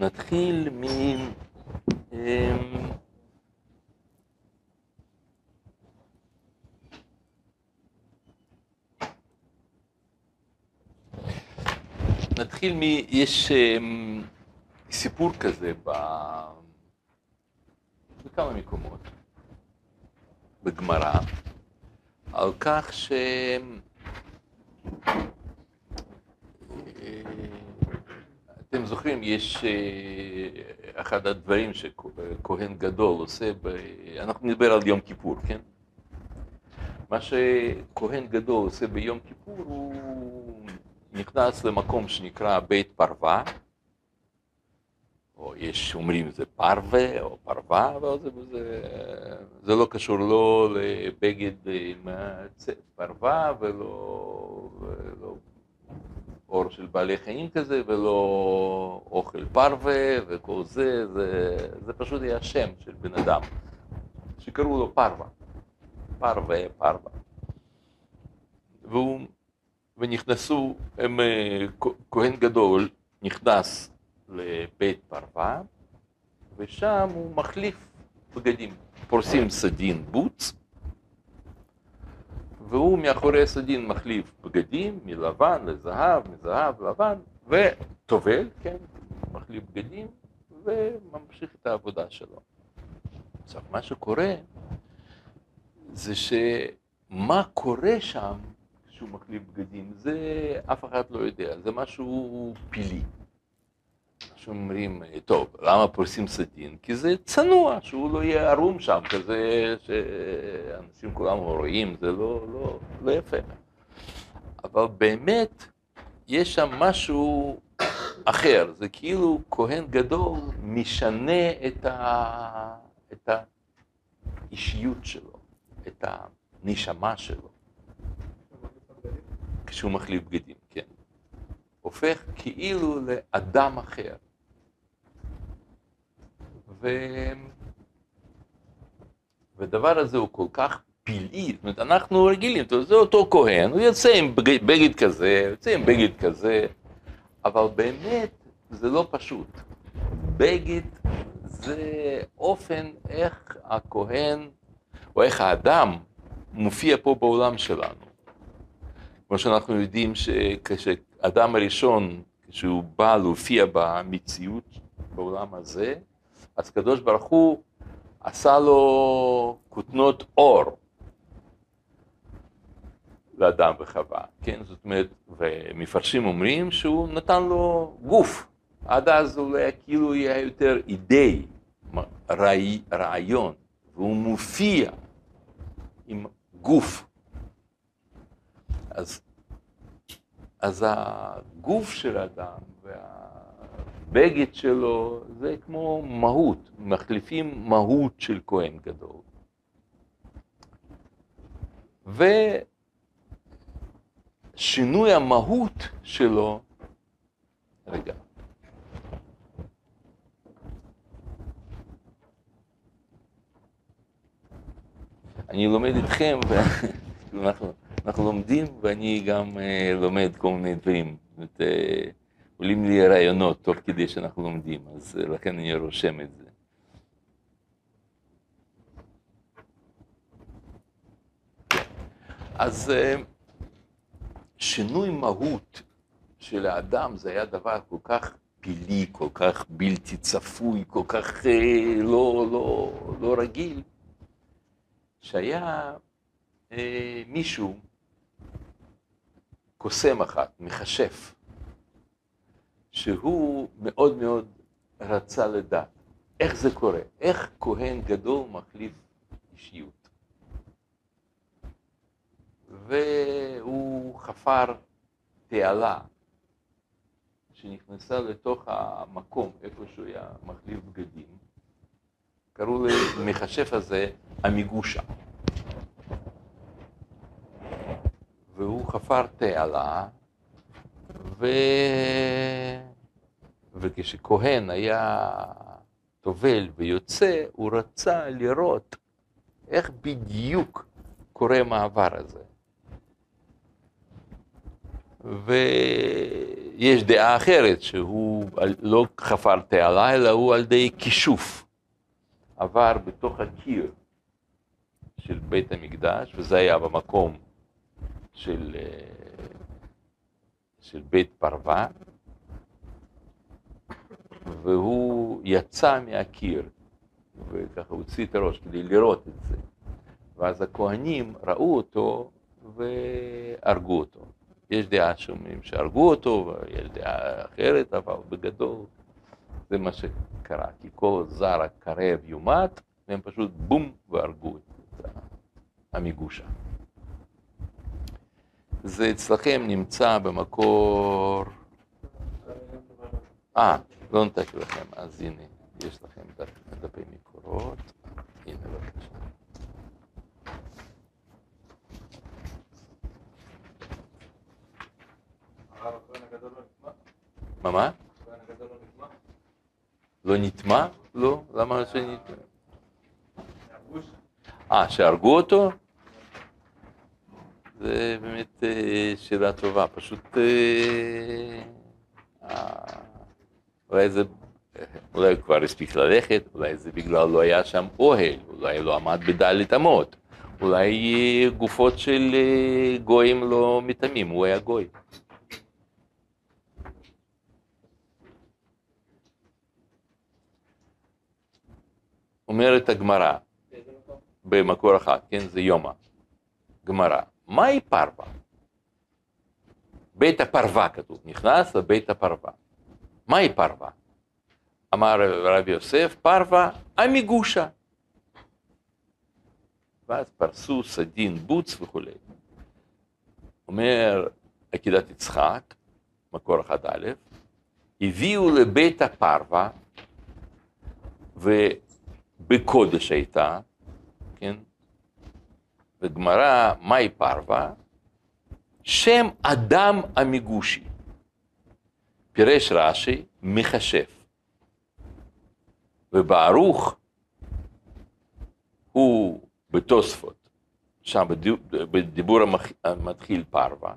נתחיל מ... אמ, נתחיל מ... יש אמ, סיפור כזה ב... בכמה מקומות בגמרא, על כך ש... אתם זוכרים, יש אה, אחד הדברים שכהן גדול עושה, ב... אנחנו נדבר על יום כיפור, כן? מה שכהן גדול עושה ביום כיפור, הוא נכנס למקום שנקרא בית פרווה, או יש אומרים זה פרווה או פרווה, אבל זה, זה, זה לא קשור לא לבגד עם פרווה ולא, ולא אור של בעלי חיים כזה, ולא אוכל פרווה וכל זה, זה, זה פשוט היה שם של בן אדם, שקראו לו פרווה, פרווה, פרווה. והוא, ונכנסו, הם, כהן גדול נכנס לבית פרווה, ושם הוא מחליף בגדים, פורסים סדין בוץ, והוא מאחורי הסדין מחליף בגדים מלבן לזהב, מזהב לבן, וטובל, כן, מחליף בגדים, וממשיך את העבודה שלו. עכשיו, מה שקורה, זה שמה קורה שם כשהוא מחליף בגדים, זה אף אחד לא יודע, זה משהו פילי. שאומרים, טוב, למה פורסים סדין? כי זה צנוע, שהוא לא יהיה ערום שם, כזה שאנשים כולם רואים, זה לא, לא, לא יפה. אבל באמת, יש שם משהו אחר, זה כאילו כהן גדול משנה את, ה, את האישיות שלו, את הנשמה שלו, כשהוא מחליף בגדים, כן. הופך כאילו לאדם אחר. ו... והדבר הזה הוא כל כך פלאי, זאת אומרת, אנחנו רגילים, זה אותו כהן, הוא יוצא עם בגד כזה, יוצא עם בגד כזה, אבל באמת זה לא פשוט. בגד זה אופן איך הכהן, או איך האדם מופיע פה בעולם שלנו. כמו שאנחנו יודעים שכשאדם הראשון, כשהוא בא להופיע במציאות בעולם הזה, אז קדוש ברוך הוא עשה לו כותנות אור לאדם וחווה, כן? זאת אומרת, ומפרשים אומרים שהוא נתן לו גוף. עד אז היה כאילו היה יותר אידיי, רעי, רעיון, והוא מופיע עם גוף. אז, אז הגוף של האדם. הבגד שלו זה כמו מהות, מחליפים מהות של כהן גדול. ושינוי המהות שלו, רגע. אני לומד איתכם, ואנחנו אנחנו לומדים, ואני גם uh, לומד כל מיני דברים. זאת, uh, עולים לי רעיונות תוך כדי שאנחנו לומדים, אז אה, לכן אני רושם את זה. אז אה, שינוי מהות של האדם זה היה דבר כל כך פילי, כל כך בלתי צפוי, כל כך אה, לא, לא, לא רגיל, שהיה מישהו, קוסם אחת, מכשף, שהוא מאוד מאוד רצה לדעת איך זה קורה, איך כהן גדול מחליף אישיות. והוא חפר תעלה שנכנסה לתוך המקום איפה שהוא היה מחליף בגדים. קראו למכשף הזה המיגושה. והוא חפר תעלה ו... וכשכהן היה טובל ויוצא, הוא רצה לראות איך בדיוק קורה המעבר הזה. יש דעה אחרת, שהוא לא חפר תעלה, אלא הוא על ידי כישוף. עבר בתוך הקיר של בית המקדש, וזה היה במקום של, אה, של בית פרווה, והוא יצא מהקיר, וככה הוציא את הראש כדי לראות את זה. ואז הכהנים ראו אותו והרגו אותו. יש דעה שאומרים שהרגו אותו, ויש דעה אחרת, אבל בגדול זה מה שקרה, כי כל זר הקרב יומת, והם פשוט בום והרגו את המיגושה. זה אצלכם נמצא במקור... אה, לא נתתי לכם, אז הנה, יש לכם דפי מקורות. הנה, בבקשה. מה, מה? לא נטמע? לא? למה שנטמע? אה, שהרגו אותו? זה באמת אה, שאלה טובה, פשוט אה, אה, אולי זה, אולי הוא כבר הספיק ללכת, אולי זה בגלל לא היה שם אוהל, אולי לא עמד בדלת אמות, אולי גופות של גויים לא מטמאים, הוא היה גוי. אומרת הגמרא, במקור אחד, כן, זה יומא, גמרא, מהי פרווה? בית הפרווה כתוב, נכנס לבית הפרווה. מהי פרווה? אמר רבי יוסף, פרווה עמיגושה. ואז פרסו סדין בוץ וכולי. אומר עקידת יצחק, מקור אחד א', הביאו לבית הפרווה, ובקודש הייתה, כן, בגמרא, מהי פרווה? שם אדם המגושי. פירש רש"י, מכשף. וברוך הוא בתוספות, שם בדיבור המתחיל פרווה,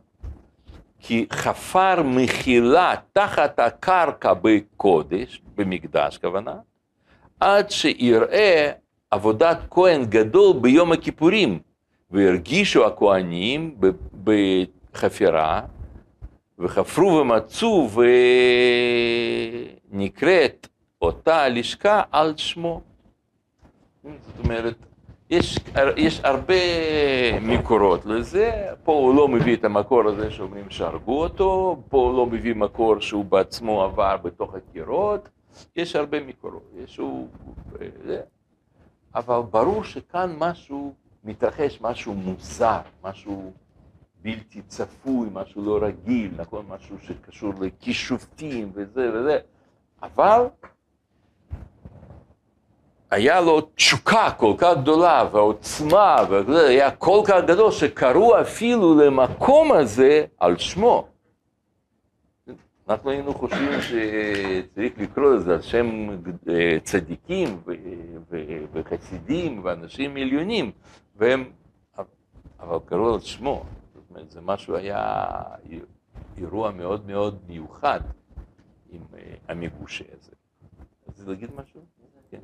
כי חפר מחילה תחת הקרקע בקודש, במקדש כוונה, עד שיראה עבודת כהן גדול ביום הכיפורים, והרגישו הכהנים בחפירה, וחפרו ומצאו ונקראת אותה לשכה על שמו. זאת אומרת, יש, יש הרבה מקורות לזה, פה הוא לא מביא את המקור הזה שאומרים שהרגו אותו, פה הוא לא מביא מקור שהוא בעצמו עבר בתוך הקירות, יש הרבה מקורות, יש הוא... אבל ברור שכאן משהו מתרחש משהו מוזר, משהו בלתי צפוי, משהו לא רגיל, נכון? משהו שקשור לכישופים וזה וזה, אבל היה לו תשוקה כל כך גדולה והעוצמה, וזה היה כל כך גדול שקראו אפילו למקום הזה על שמו. אנחנו היינו חושבים שצריך לקרוא לזה על שם אה, צדיקים וחסידים ואנשים עליונים, והם, אבל קראו על שמו, זאת אומרת, זה משהו היה אירוע מאוד מאוד מיוחד עם אה, המגושה הזה. רצית להגיד משהו? כן.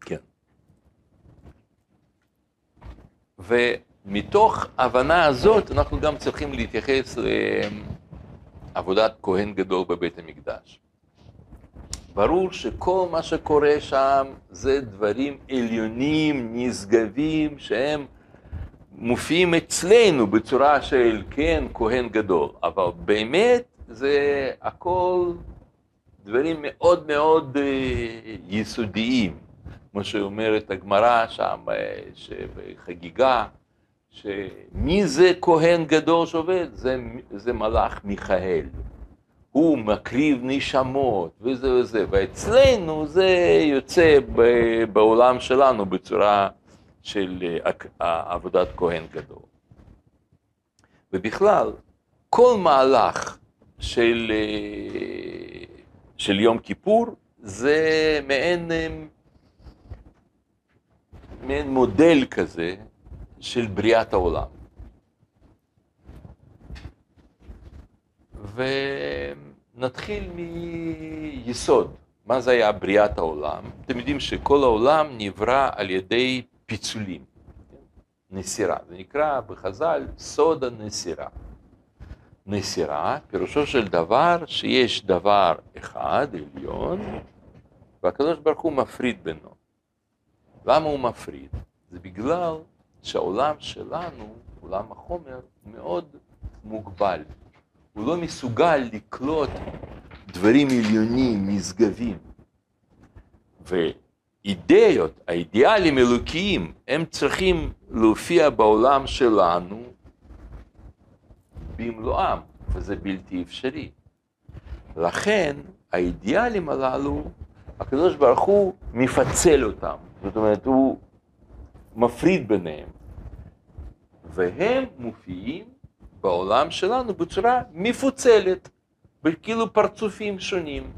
כן. ומתוך ההבנה הזאת אנחנו גם צריכים להתייחס לעבודת כהן גדול בבית המקדש. ברור שכל מה שקורה שם זה דברים עליונים, נשגבים, שהם מופיעים אצלנו בצורה של כן, כהן גדול, אבל באמת זה הכל דברים מאוד מאוד אה, יסודיים, כמו שאומרת הגמרא שם, אה, שבחגיגה, שמי זה כהן גדול שעובד? זה, זה מלאך מיכאל. הוא מקריב נשמות וזה וזה, ואצלנו זה יוצא בעולם שלנו בצורה של אה, עבודת כהן גדול. ובכלל, כל מהלך של, אה, של יום כיפור זה מעין, אה, מעין מודל כזה של בריאת העולם. ונתחיל מיסוד. מה זה היה בריאת העולם? אתם יודעים שכל העולם נברא על ידי פיצולים, נסירה. זה נקרא בחז"ל סוד הנסירה. נסירה, פירושו של דבר שיש דבר אחד, עליון, והקדוש ברוך הוא מפריד בינו. למה הוא מפריד? זה בגלל שהעולם שלנו, עולם החומר, מאוד מוגבל. הוא לא מסוגל לקלוט דברים עליונים, נשגבים. ואידאות, האידיאלים אלוקיים, הם צריכים להופיע בעולם שלנו במלואם, וזה בלתי אפשרי. לכן האידיאלים הללו, הקדוש ברוך הוא מפצל אותם, זאת אומרת הוא מפריד ביניהם, והם מופיעים בעולם שלנו בצורה מפוצלת, כאילו פרצופים שונים.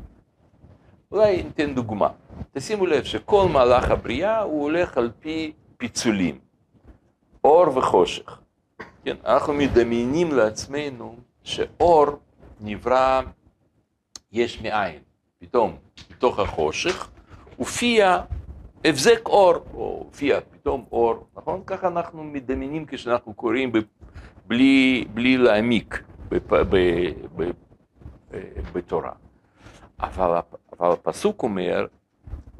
אולי ניתן דוגמה. תשימו לב שכל מהלך הבריאה הוא הולך על פי פיצולים, אור וחושך. כן, אנחנו מדמיינים לעצמנו שאור נברא יש מאין. פתאום, בתוך החושך, הופיע הבזק אור, או הופיע פתאום אור, נכון? ככה אנחנו מדמיינים כשאנחנו קוראים בלי, בלי להעמיק בתורה. אבל, אבל הפסוק אומר,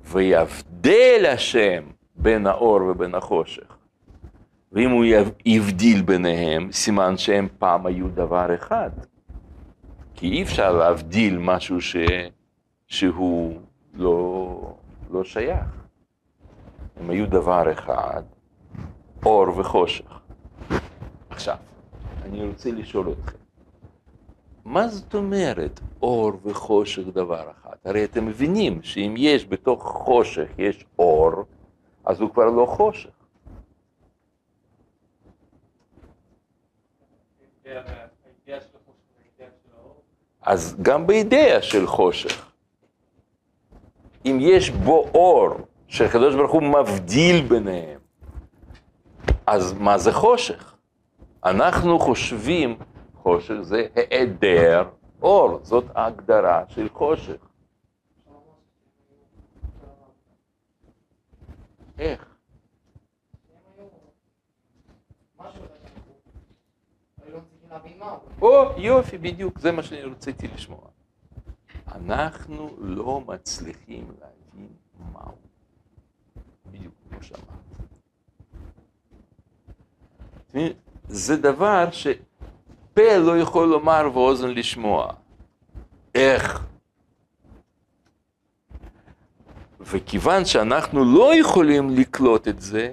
ויבדל השם בין האור ובין החושך. ואם הוא יבדיל ביניהם, סימן שהם פעם היו דבר אחד. כי אי אפשר להבדיל משהו ש... שהוא לא, לא שייך. הם היו דבר אחד, אור וחושך. עכשיו, אני רוצה לשאול אתכם, מה זאת אומרת אור וחושך דבר אחד? הרי אתם מבינים שאם יש בתוך חושך, יש אור, אז הוא כבר לא חושך. אז גם באידאה של חושך, אם יש בו אור, שהקדוש ברוך הוא מבדיל ביניהם, אז מה זה חושך? אנחנו חושבים, חושך זה היעדר אור, זאת ההגדרה של חושך. איך? או, יופי, בדיוק, זה מה שאני רציתי לשמוע. אנחנו לא מצליחים להבין מהו. בדיוק כמו שאמרת. זה דבר שפה לא יכול לומר ואוזן לשמוע. איך? וכיוון שאנחנו לא יכולים לקלוט את זה,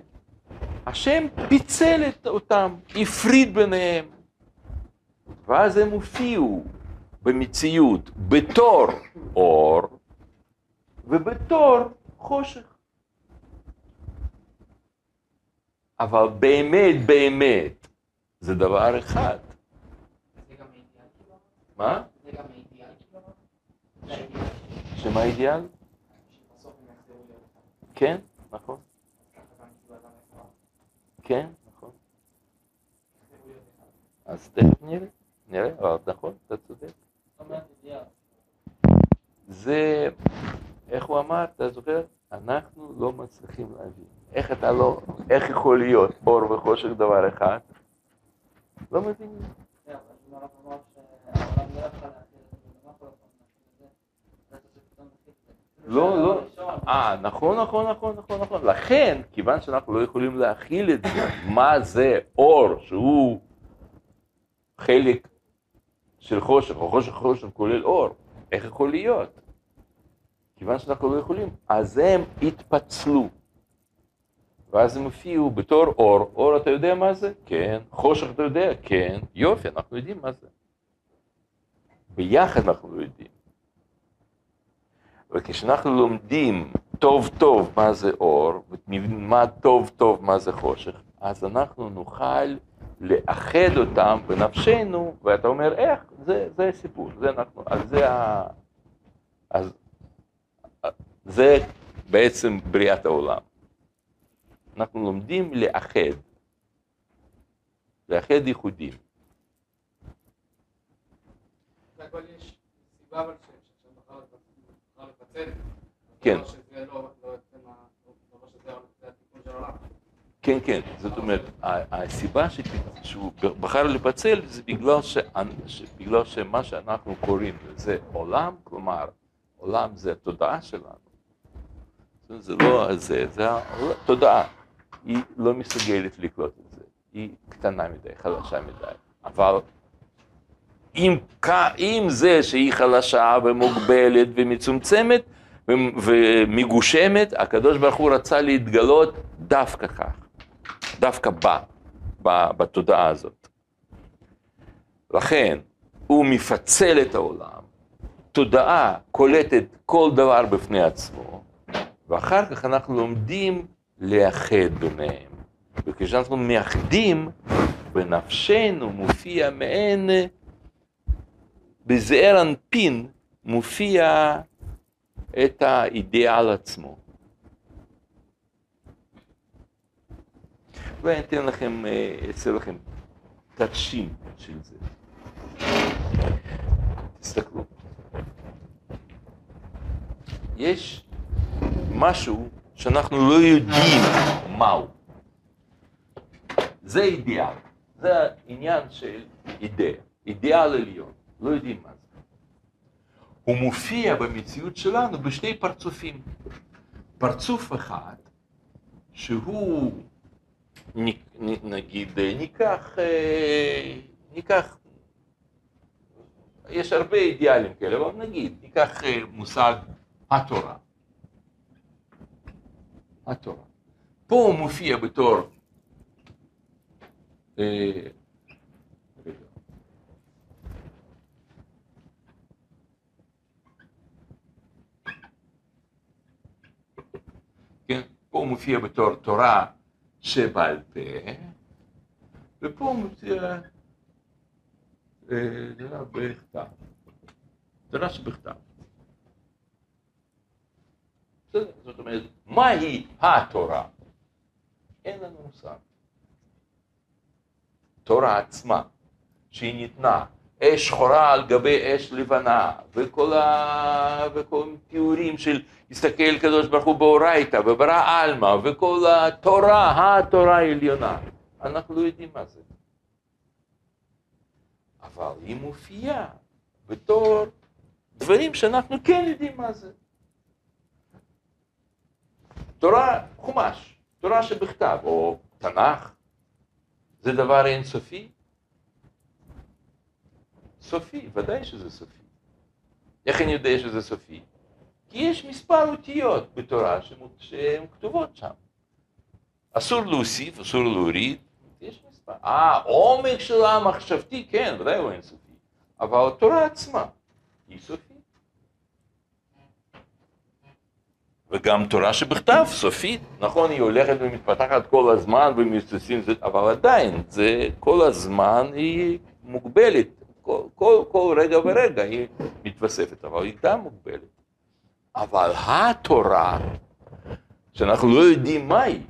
השם פיצל אותם, הפריד ביניהם. ואז הם הופיעו במציאות בתור אור ובתור חושך. אבל באמת באמת זה דבר אחד. מה? שמה האידיאל? כן, נכון. כן, נכון. אז תכף נראה. נראה, אבל נכון, אתה צודק. זה, איך הוא אמר, אתה זוכר? אנחנו לא מצליחים להבין. איך אתה לא, איך יכול להיות אור וחושך דבר אחד? לא מבינים. לא, לא, אה, נכון, נכון, נכון, נכון, נכון. לכן, כיוון שאנחנו לא יכולים להכיל את זה, מה זה אור שהוא חלק של חושך, או חושך חושך כולל אור, איך יכול להיות? כיוון שאנחנו לא יכולים, אז הם התפצלו. ואז הם הופיעו בתור אור, אור אתה יודע מה זה? כן. חושך אתה יודע? כן. יופי, אנחנו יודעים מה זה. ביחד אנחנו לא יודעים. וכשאנחנו לומדים טוב טוב מה זה אור, ונלמד טוב טוב מה זה חושך, אז אנחנו נוכל לאחד אותם בנפשנו, ואתה אומר, איך? זה, זה הסיפור, זה אנחנו, אז זה ה... אז זה בעצם בריאת העולם. אנחנו לומדים לאחד, לאחד ייחודים. כן. לא לא העולם. כן, כן, זאת אומרת, הסיבה שהוא בחר לפצל זה בגלל, ש... בגלל שמה שאנחנו קוראים לזה עולם, כלומר, עולם זה התודעה שלנו. זה לא זה, זה התודעה. היא לא מסוגלת לקלוט את זה, היא קטנה מדי, חלשה מדי. אבל כ- עם זה שהיא חלשה ומוגבלת ומצומצמת ומגושמת, הקדוש ברוך הוא רצה להתגלות דווקא כך. דווקא בה, בתודעה הזאת. לכן הוא מפצל את העולם, תודעה קולטת כל דבר בפני עצמו, ואחר כך אנחנו לומדים לאחד ביניהם. וכשאנחנו מאחדים, בנפשנו מופיע מעין, בזעיר אנפין מופיע את האידיאל עצמו. ואני אתן לכם, אה, אעשה לכם תרשים של זה. תסתכלו. יש משהו שאנחנו לא יודעים מהו. זה אידיאל. זה העניין של אידאה. אידיאל עליון. לא יודעים מה זה. הוא מופיע במציאות שלנו בשני פרצופים. פרצוף אחד, שהוא נגיד, ניקח, אה, ניקח, יש הרבה אידיאלים כאלה, אבל נגיד, ניקח אה, מושג התורה. התורה. פה הוא מופיע בתור, אה. כן, פה הוא מופיע בתור תורה שבעל פה, ופה הוא מופיע אה, תורה בכתב. תורה שבכתב. זאת אומרת, מהי התורה? אין לנו מושג. תורה עצמה, שהיא ניתנה, אש שחורה על גבי אש לבנה, וכל, ה... וכל תיאורים של הסתכל קדוש ברוך הוא באורייתא, וברא עלמא, וכל התורה, התורה העליונה. אנחנו לא יודעים מה זה. אבל היא מופיעה בתור דברים שאנחנו כן יודעים מה זה. תורה, חומש, תורה שבכתב, או תנ"ך, זה דבר אינסופי? סופי, ודאי שזה סופי. איך אני יודע שזה סופי? כי יש מספר אותיות בתורה שהן כתובות שם. אסור להוסיף, אסור להוריד, יש מספר. אה, העומק שלה המחשבתי, כן, ודאי הוא אינסופי. אבל התורה עצמה היא סופית. וגם תורה שבכתב, סופית, נכון, היא הולכת ומתפתחת כל הזמן ומסוסים, אבל עדיין, זה כל הזמן היא מוגבלת, כל, כל, כל רגע ורגע היא מתווספת, אבל היא גם מוגבלת. אבל התורה, שאנחנו לא יודעים מהי,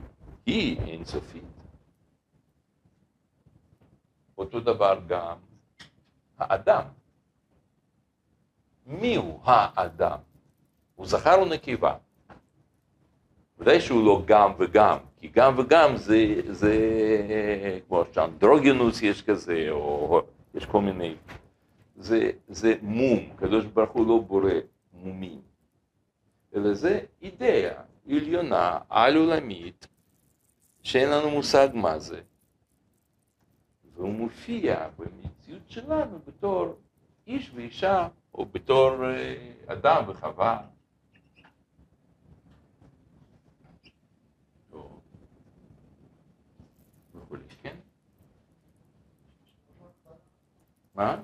היא אינסופית. אותו דבר גם האדם. מיהו האדם? הוא זכר או נקבה? ודאי שהוא לא גם וגם, כי גם וגם זה, זה כמו שאנדרוגינוס יש כזה, או יש כל מיני, זה, זה מום, הקדוש ברוך הוא לא בורא מומים, אלא זה אידאה עליונה, על עולמית, שאין לנו מושג מה זה, והוא מופיע במציאות שלנו בתור איש ואישה, או בתור אה, אדם וחווה. וכולי, כן? מה?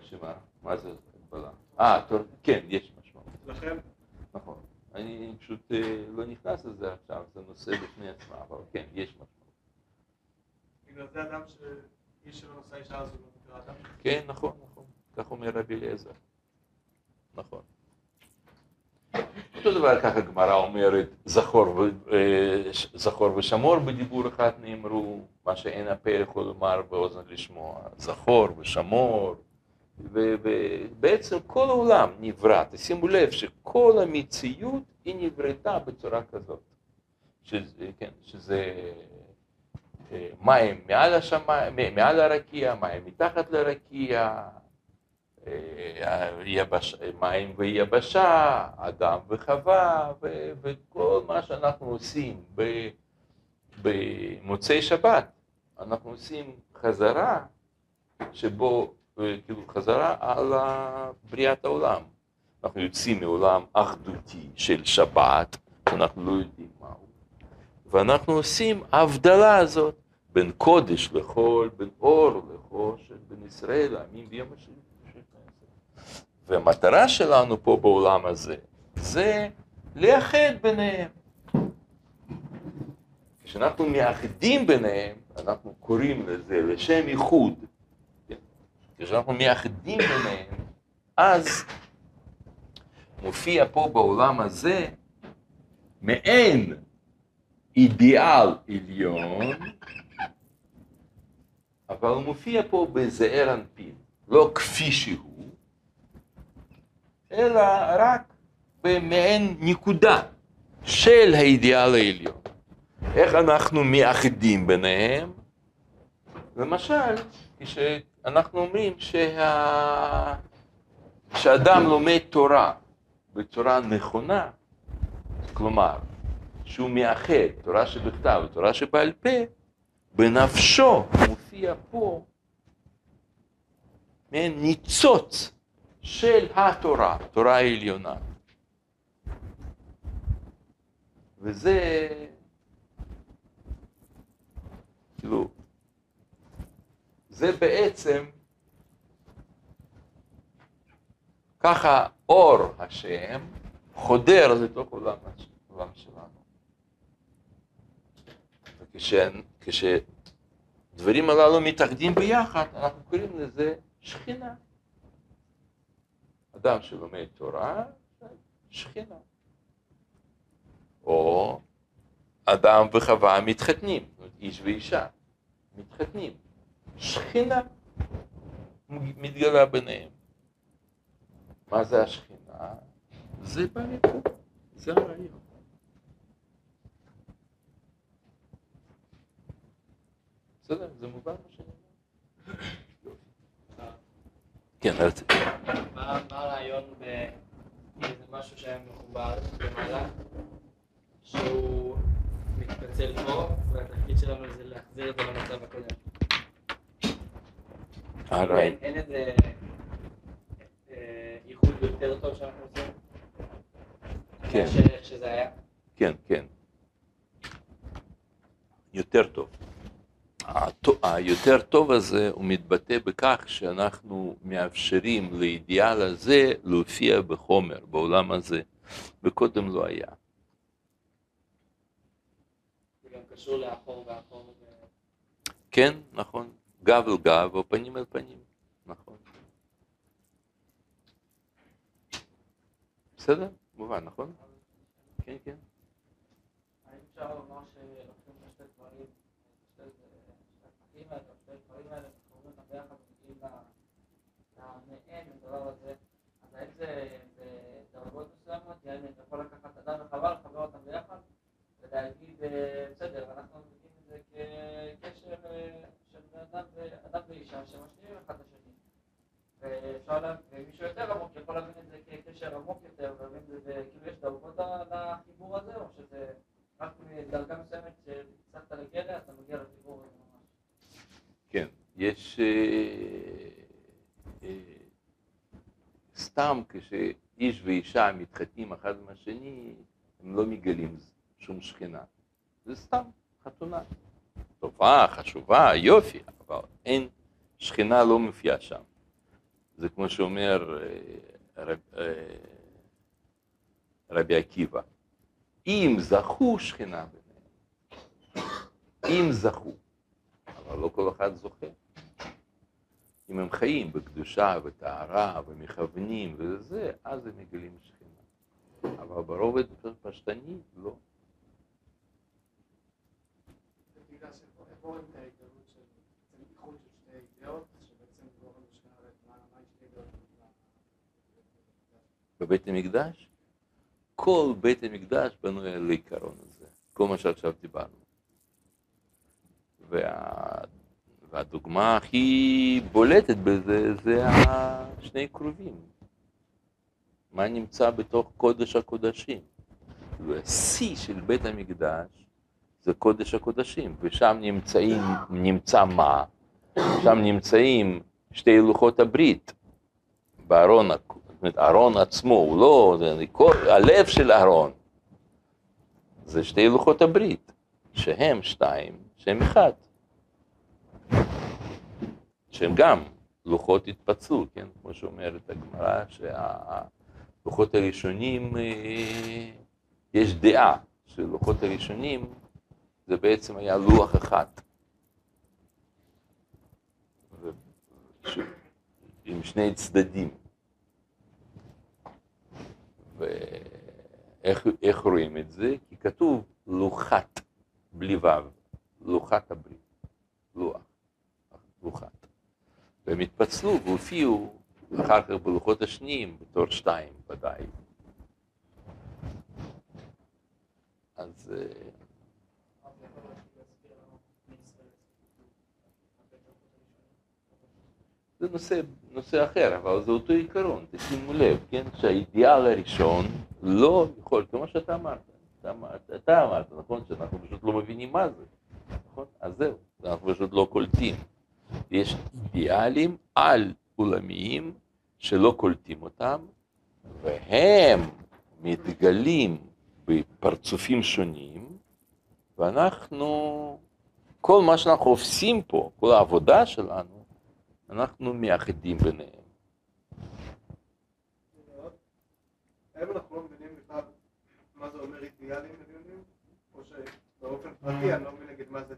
שמה? מה זה הגבלה? אה, תור- כן, יש משמעות. לכן, נכון. אני פשוט אה, לא נכנס לזה עכשיו, זה נושא בפני עצמה, אבל כן, יש משמעות. בגלל זה אדם ש... איש שלא נושא אישה הזו לא נקרא אדם. כן, נכון, נכון. כך אומר רבי אליעזר. נכון. אותו דבר ככה הגמרא אומרת, זכור, ו- אה, זכור ושמור בדיבור אחד נאמרו, מה שאין הפה יכול לומר ואוזן לשמוע. זכור ושמור, ובעצם כל העולם נברא, תשימו לב שכל המציאות היא נבראתה בצורה כזאת, שזה, כן, שזה אה, מים מעל, השמיים, מעל הרקיע, מים מתחת לרקיע, יבש, מים ויבשה, אדם וחווה, ו, וכל מה שאנחנו עושים במוצאי שבת, אנחנו עושים חזרה שבו כאילו חזרה על בריאת העולם. אנחנו יוצאים מעולם אחדותי של שבת, אנחנו לא יודעים מהו, ואנחנו עושים ההבדלה הזאת בין קודש לחול, בין אור לחושן, בין ישראל לעמים ביום השני. והמטרה שלנו פה בעולם הזה זה לאחד ביניהם. כשאנחנו מאחדים ביניהם, אנחנו קוראים לזה לשם איחוד. כשאנחנו מייחדים ביניהם, אז מופיע פה בעולם הזה מעין אידיאל עליון, אבל הוא מופיע פה בזעיר אנפין, לא כפי שהוא, אלא רק במעין נקודה של האידיאל העליון. איך אנחנו מאחדים ביניהם? למשל, כש... אנחנו אומרים שה... שאדם לומד תורה בצורה נכונה, כלומר, שהוא מאחד תורה שבכתב ותורה שבעל פה, בנפשו מופיע פה מעין ניצוץ של התורה, תורה העליונה. וזה, כאילו, זה בעצם ככה אור השם חודר לתוך עולם, העולם שלנו. וכשדברים הללו מתאחדים ביחד, אנחנו קוראים לזה שכינה. אדם שלומד תורה, שכינה. או אדם וחווה מתחתנים, איש ואישה מתחתנים. שכינה מתגלה ביניהם. מה זה השכינה? זה לפה, זה הרעיון. בסדר, זה מובן מה שאני אומר? כן, רציתי. מה הרעיון באיזה משהו שהיה מחובר במעלה, שהוא מתפצל פה, והתפקיד שלנו זה להחזיר את זה למצב הקודם. הרעיון. אין איזה אה, ייחוד יותר טוב שאנחנו עושים? כן. שזה היה? כן, כן. יותר טוב. היותר טוב הזה הוא מתבטא בכך שאנחנו מאפשרים לאידיאל הזה להופיע בחומר, בעולם הזה, וקודם לא היה. קשור לאחור ואחור. כן, נכון, גב אל גב או פנים אל פנים, נכון. בסדר? מובן, נכון? כן, כן. האם אפשר לומר שלוקחים את השתי דברים, שתי הפרקים האלה, שתי הדברים האלה, קוראים אותם ביחד ומגיעים לדבר הזה, אז האם זה בדרגות מסוימות, יעני, אתה יכול לקחת אדם וחבל, לחבר אותם ביחד, ולהגיד, אה, בסדר, אנחנו מבינים את זה כקשר אה, של אדם ואישה שמשלימים אחד את השני. ואפשר לה... ומישהו יותר עמוק יכול להבין את זה כקשר עמוק יותר, ולהבין את זה, כאילו יש דרגות לחיבור הזה, או שזה רק מדרגה מסוימת שהצלחת אליה, אתה מגיע לחיבור ממש. כן, יש... סתם כשאיש ואישה מתחתנים אחד עם השני, הם לא מגלים שום שכינה. זה סתם חתונה. טובה, חשובה, יופי, אבל אין, שכינה לא מופיעה שם. זה כמו שאומר אה, רב, אה, רבי עקיבא, אם זכו שכינה ביניהם, אם זכו, אבל לא כל אחד זוכה. אם הם חיים בקדושה וטהרה ומכוונים וזה, אז הם מגלים שכינה. אבל ברובד פשטני, לא. בבית המקדש, כל בית המקדש בנוי על העיקרון הזה, כל מה שעכשיו דיברנו. וה... והדוגמה הכי בולטת בזה זה השני קרובים. מה נמצא בתוך קודש הקודשים. השיא של בית המקדש זה קודש הקודשים, ושם נמצאים, נמצא מה? שם נמצאים שתי לוחות הברית בארון, זאת אומרת, הארון עצמו, הוא לא, הלב של הארון זה שתי לוחות הברית, שהם שתיים, שהם אחד. שהם גם לוחות התפצלו, כן? כמו שאומרת הגמרא, שהלוחות הראשונים, אה, יש דעה שלוחות הראשונים זה בעצם היה לוח אחד. עם שני צדדים. ואיך רואים את זה? כי כתוב לוחת, בלי ו', לוחת הברית, לוח, לוחת. והם התפצלו והופיעו אחר כך בלוחות השניים בתור שתיים ודאי. אז אה, זה נושא, נושא אחר, אבל זה אותו עיקרון, תשימו לב, כן, שהאידיאל הראשון לא יכול, כמו שאתה אמרת, אתה אתה אמרת, נכון, שאנחנו פשוט לא מבינים מה זה, נכון? אז זהו, אנחנו פשוט לא קולטים. יש אידיאלים על עולמיים שלא קולטים אותם, והם מתגלים בפרצופים שונים, ואנחנו, כל מה שאנחנו עושים פה, כל העבודה שלנו, אנחנו מאחדים ביניהם. האם אנחנו לא מבינים בכלל מה זה אומר אידיאלים עליונים, או שבאופן פרטי אני לא מבין נגיד מה זה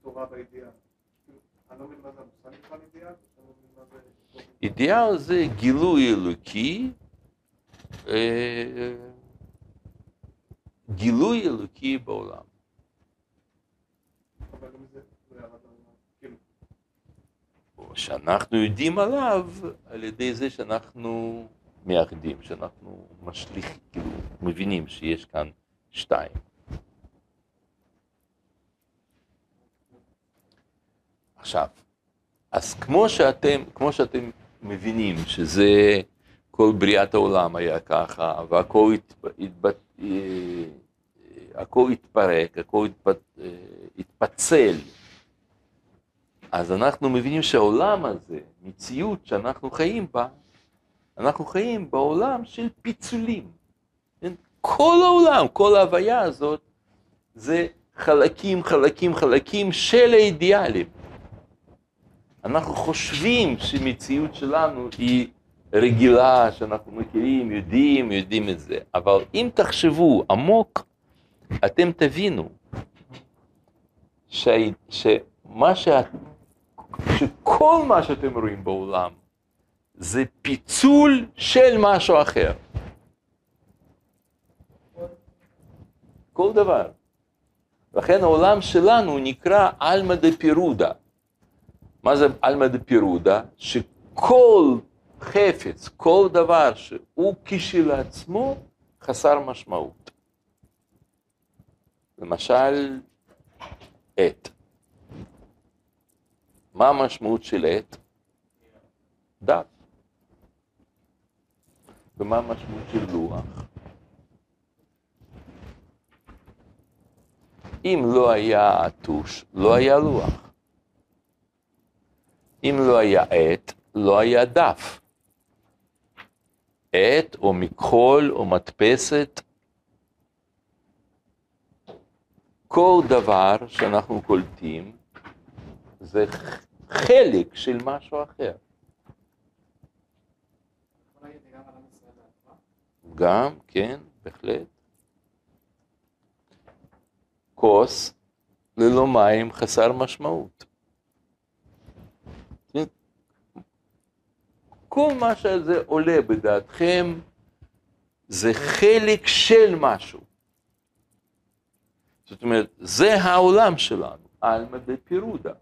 התורה באידיאל? לא לא אידיאל זה גילוי אלוקי, אה, גילוי אלוקי בעולם. שאנחנו יודעים עליו על ידי זה שאנחנו מאחדים, שאנחנו משליכים, כאילו, מבינים שיש כאן שתיים. עכשיו, אז כמו שאתם, כמו שאתם מבינים שזה כל בריאת העולם היה ככה, והכל התב, התב, אה, הכל התפרק, הכל התפ, אה, התפצל, אז אנחנו מבינים שהעולם הזה, מציאות שאנחנו חיים בה, אנחנו חיים בעולם של פיצולים. כל העולם, כל ההוויה הזאת, זה חלקים, חלקים, חלקים של האידיאלים. אנחנו חושבים שמציאות שלנו היא רגילה, שאנחנו מכירים, יודעים, יודעים את זה, אבל אם תחשבו עמוק, אתם תבינו ש... שמה שאת... שכל מה שאתם רואים בעולם זה פיצול של משהו אחר. כל דבר. לכן העולם שלנו נקרא עלמא דה פירודה. מה זה עלמא דפירודה? שכל חפץ, כל דבר שהוא כשלעצמו חסר משמעות. למשל, עט. מה המשמעות של עט? דף. ומה המשמעות של לוח? אם לא היה הטוש, לא היה לוח. אם לא היה עט, לא היה דף. עט או מכחול או מדפסת, כל דבר שאנחנו קולטים זה חלק של משהו אחר. גם, כן, בהחלט. כוס ללא מים חסר משמעות. כל מה שזה עולה בדעתכם זה חלק של משהו. זאת אומרת, זה העולם שלנו, עלמא דפירודה.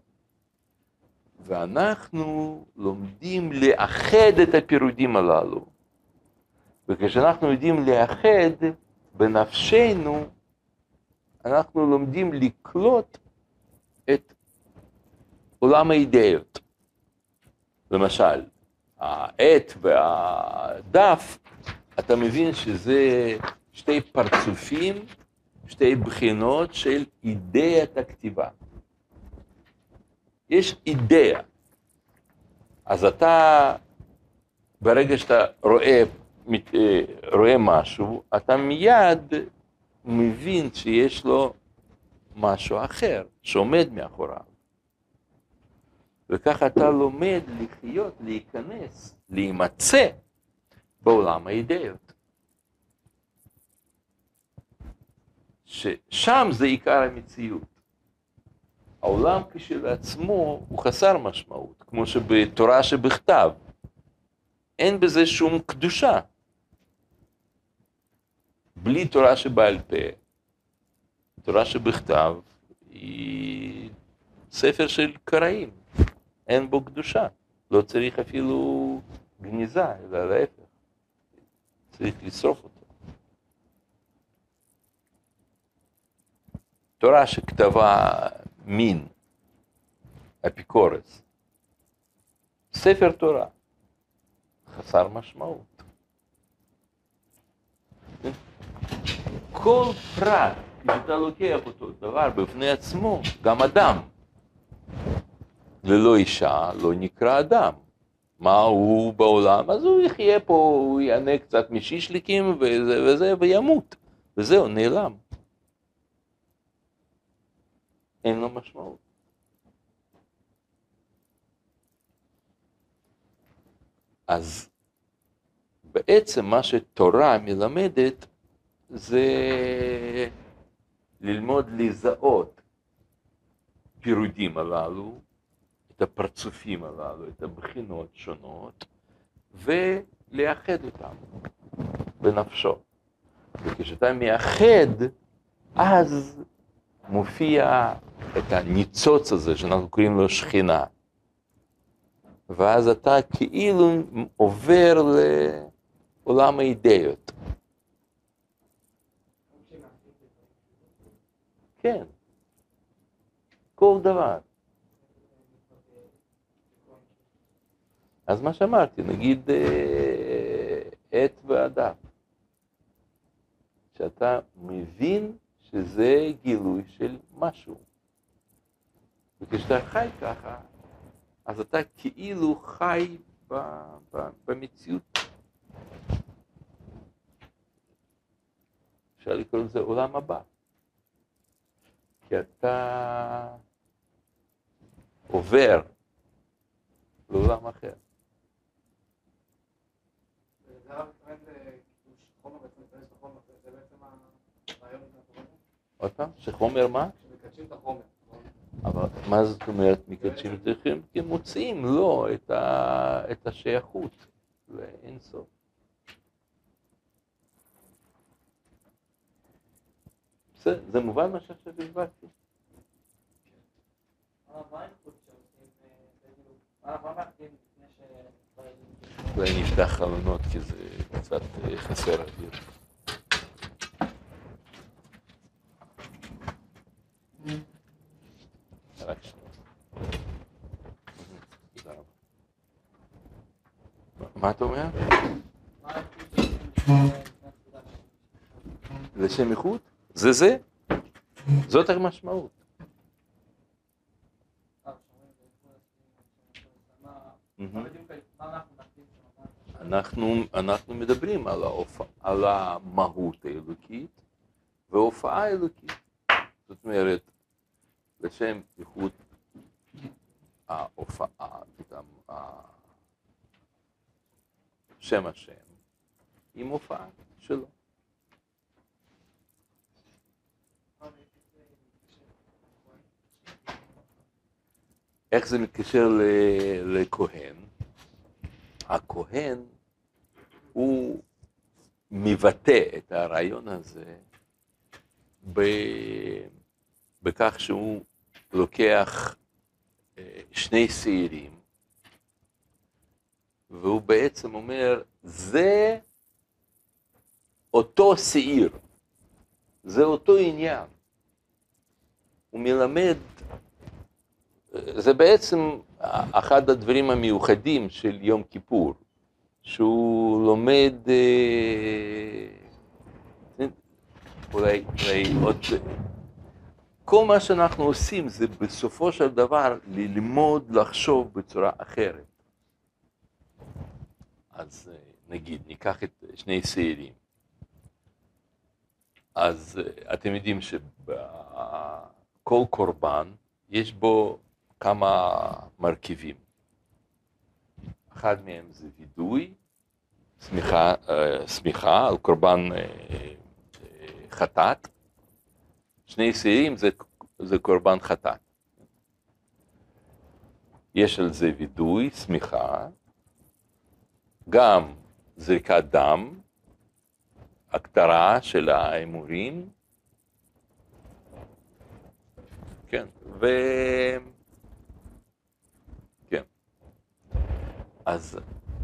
ואנחנו לומדים לאחד את הפירודים הללו, וכשאנחנו יודעים לאחד בנפשנו, אנחנו לומדים לקלוט את עולם האידאות. למשל, העט והדף, אתה מבין שזה שתי פרצופים, שתי בחינות של אידאת הכתיבה. יש אידאה. אז אתה, ברגע שאתה רואה, אה, רואה משהו, אתה מיד מבין שיש לו משהו אחר שעומד מאחוריו. וככה אתה לומד לחיות, להיכנס, להימצא בעולם האידאות. ששם זה עיקר המציאות. העולם כשלעצמו הוא חסר משמעות, כמו שבתורה שבכתב. אין בזה שום קדושה. בלי תורה שבעל פה, תורה שבכתב היא ספר של קראים, אין בו קדושה. לא צריך אפילו גניזה, אלא להפך. צריך לשרוף אותו. תורה שכתבה מין, אפיקורס, ספר תורה, חסר משמעות. כל פרט, כשאתה לוקח אותו דבר בפני עצמו, גם אדם, ללא אישה לא נקרא אדם. מה הוא בעולם? אז הוא יחיה פה, הוא יענה קצת משישליקים וזה וזה וימות. וזהו, נעלם. אין לו משמעות. אז בעצם מה שתורה מלמדת זה ללמוד לזהות פירודים הללו, את הפרצופים הללו, את הבחינות שונות, ולאחד אותם בנפשו. וכשאתה מאחד, אז מופיע את הניצוץ הזה שאנחנו קוראים לו שכינה. ואז אתה כאילו עובר לעולם האידאות. כן, כל דבר. אז מה שאמרתי, נגיד אה, עט והדף, שאתה מבין שזה גילוי של משהו. וכשאתה חי ככה, אז אתה כאילו חי ב, ב, במציאות. אפשר לקרוא לזה עולם הבא. כי אתה עובר לעולם אחר. עוד פעם, שחומר מה? שמקדשים את החומר. אבל מה זאת אומרת מקדשים את החומר? כי מוציאים לו את, ה... את השייכות לאין סוף. בסדר, זה מובן מה שעכשיו הסברתי? אולי נפתח חלונות כי זה קצת אה, חסר אוויר. מה אתה אומר? לשם איכות? זה זה? זאת המשמעות. אנחנו, אנחנו מדברים על, ההופ... על המהות האלוקית והופעה האלוקית. זאת אומרת, לשם איכות ההופעה, שם השם, עם הופעה שלו. איך זה מתקשר לכהן? הכהן הוא מבטא את הרעיון הזה בכך שהוא לוקח אה, שני שעירים, והוא בעצם אומר, זה אותו שעיר, זה אותו עניין. הוא מלמד, זה בעצם אחד הדברים המיוחדים של יום כיפור, שהוא לומד, אה, אולי, אולי עוד, כל מה שאנחנו עושים זה בסופו של דבר ללמוד לחשוב בצורה אחרת. אז אה, נגיד, ניקח את שני שעירים. אז אה, אתם יודעים שבכל קורבן יש בו כמה מרכיבים. אחד מהם זה וידוי, סמיכה, אה, על קורבן חטאת, שני שעירים זה, זה קורבן חטאת. יש על זה וידוי, סמיכה, גם זריקת דם, הקטרה של ההימורים, כן, ו... אז,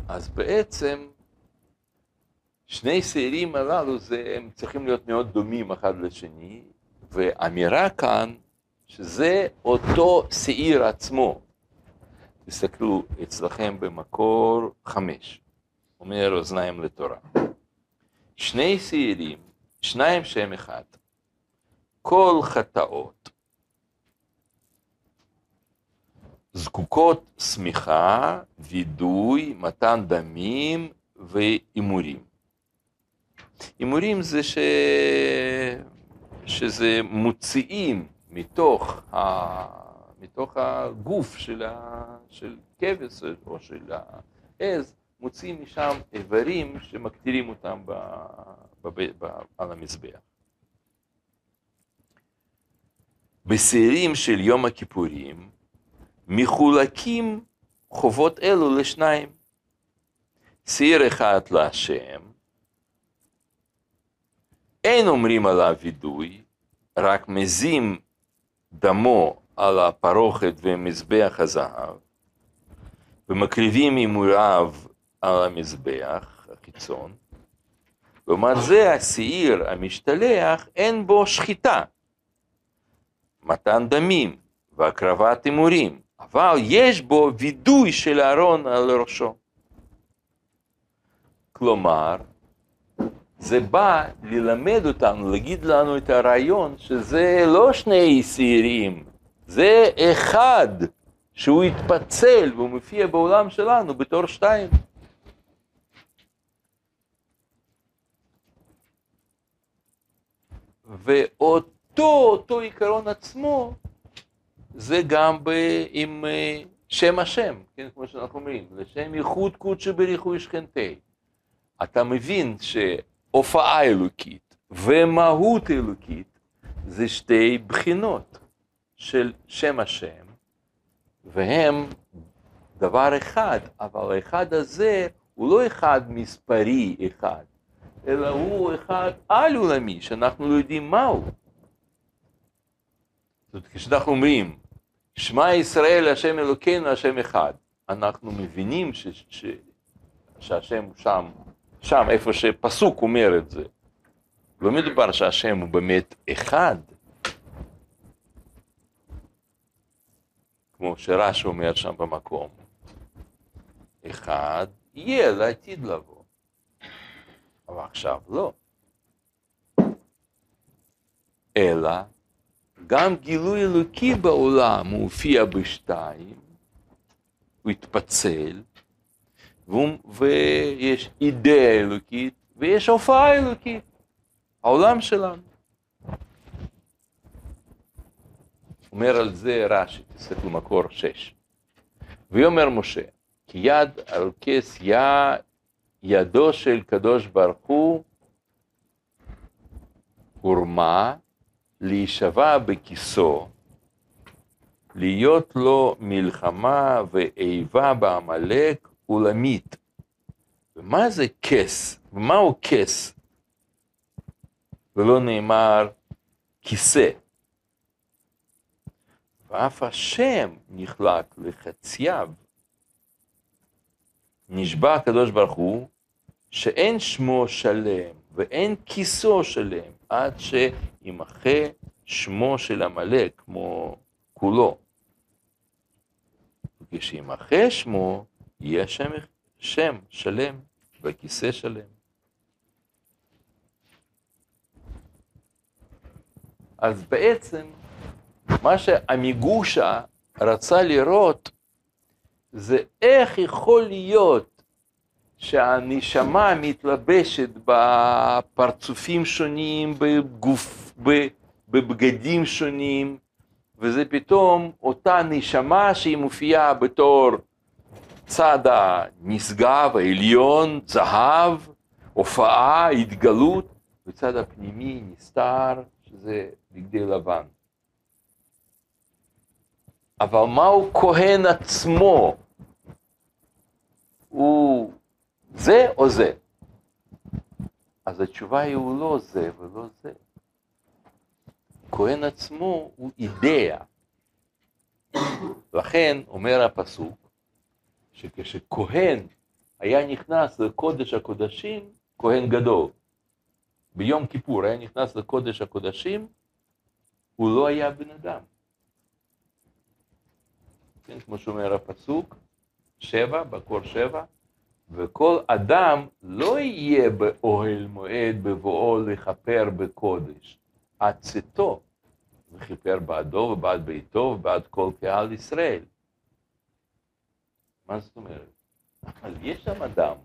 אז בעצם שני שעירים הללו זה, הם צריכים להיות מאוד דומים אחד לשני, ואמירה כאן שזה אותו שעיר עצמו. תסתכלו אצלכם במקור חמש. אומר אוזניים לתורה. שני שעירים, שניים שם אחד, כל חטאות זקוקות שמיכה, וידוי, מתן דמים והימורים. הימורים זה ש... שזה מוציאים מתוך, ה... מתוך הגוף של, ה... של כבש או של העז מוציאים משם איברים שמקטירים אותם ב, ב, ב, ב, על המזבח. בשעירים של יום הכיפורים מחולקים חובות אלו לשניים. שעיר אחד להשם, אין אומרים עליו וידוי, רק מזים דמו על הפרוכת ומזבח הזהב, ומקריבים הימוריו על המזבח החיצון. לעומת זה השעיר המשתלח אין בו שחיטה, מתן דמים והקרבת הימורים, אבל יש בו וידוי של אהרון על ראשו. כלומר, זה בא ללמד אותנו, להגיד לנו את הרעיון שזה לא שני שעירים, זה אחד שהוא התפצל והוא מופיע בעולם שלנו בתור שתיים. ואותו, אותו עיקרון עצמו, זה גם ב, עם אה, שם השם, כן, כמו שאנחנו אומרים, לשם ייחוד קודשא בריחוי שכנתי. אתה מבין שהופעה אלוקית ומהות אלוקית זה שתי בחינות של שם השם, והם דבר אחד, אבל האחד הזה הוא לא אחד מספרי אחד, אלא הוא אחד על-עולמי, שאנחנו לא יודעים מהו. זאת אומרת, כשאנחנו אומרים, שמע ישראל, השם אלוקינו, השם אחד, אנחנו מבינים ש, ש, שהשם שם, שם, איפה שפסוק אומר את זה. לא מדובר שהשם הוא באמת אחד, כמו שרש"י אומר שם במקום. אחד יהיה לעתיד לבוא. אבל עכשיו לא. אלא גם גילוי אלוקי בעולם מופיע בשתיים, הוא התפצל, ויש אידאה אלוקית ויש הופעה אלוקית, העולם שלנו. אומר על זה רש"י, תסתכלו מקור שש. ויאמר משה, כי יד על כס יה ידו של קדוש ברוך הוא הורמה להישבע בכיסו, להיות לו מלחמה ואיבה בעמלק ולמית. ומה זה כס? ומהו כס? ולא נאמר כיסא. ואף השם נחלק לחצייו. נשבע הקדוש ברוך הוא שאין שמו שלם ואין כיסו שלם עד שימחה שמו של עמלק כמו כולו. וכשימחה שמו, יהיה שם, שם שלם וכיסא שלם. אז בעצם מה שעמיגושה רצה לראות זה איך יכול להיות שהנשמה מתלבשת בפרצופים שונים, בגוף, בבגדים שונים, וזה פתאום אותה נשמה שהיא מופיעה בתור צד הנשגב, העליון, זהב, הופעה, התגלות, וצד הפנימי נסתר, שזה בגדי לבן. אבל מהו כהן עצמו? הוא זה או זה? אז התשובה היא הוא לא זה ולא זה. כהן עצמו הוא אידאה. לכן אומר הפסוק, שכשכהן היה נכנס לקודש הקודשים, כהן גדול. ביום כיפור היה נכנס לקודש הקודשים, הוא לא היה בן אדם. כן, כמו שאומר הפסוק, שבע, בקור שבע, וכל אדם לא יהיה באוהל מועד בבואו לכפר בקודש, עד וכיפר בעדו ובעד ביתו ובעד כל קהל ישראל. מה זאת אומרת? אבל יש שם אדם.